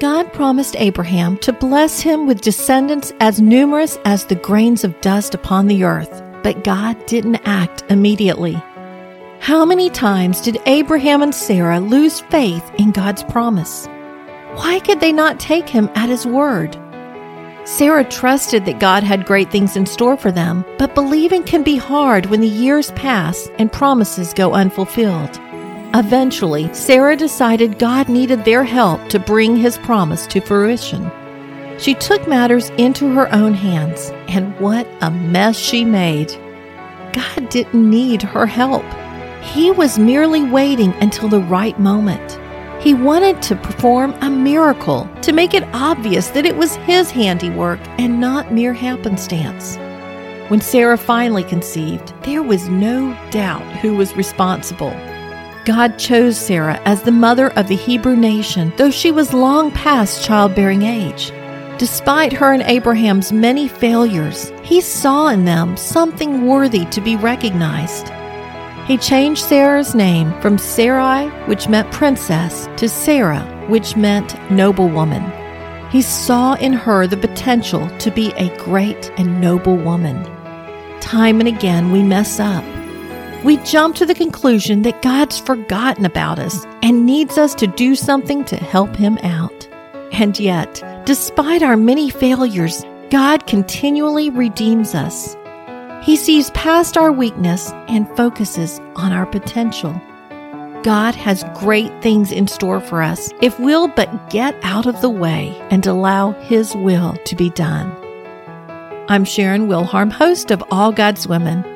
God promised Abraham to bless him with descendants as numerous as the grains of dust upon the earth, but God didn't act immediately. How many times did Abraham and Sarah lose faith in God's promise? Why could they not take him at his word? Sarah trusted that God had great things in store for them, but believing can be hard when the years pass and promises go unfulfilled. Eventually, Sarah decided God needed their help to bring his promise to fruition. She took matters into her own hands, and what a mess she made. God didn't need her help. He was merely waiting until the right moment. He wanted to perform a miracle to make it obvious that it was his handiwork and not mere happenstance. When Sarah finally conceived, there was no doubt who was responsible. God chose Sarah as the mother of the Hebrew nation, though she was long past childbearing age. Despite her and Abraham's many failures, he saw in them something worthy to be recognized. He changed Sarah's name from Sarai, which meant princess, to Sarah, which meant noble woman. He saw in her the potential to be a great and noble woman. Time and again we mess up we jump to the conclusion that God's forgotten about us and needs us to do something to help Him out. And yet, despite our many failures, God continually redeems us. He sees past our weakness and focuses on our potential. God has great things in store for us if we'll but get out of the way and allow His will to be done. I'm Sharon Wilharm, host of All God's Women.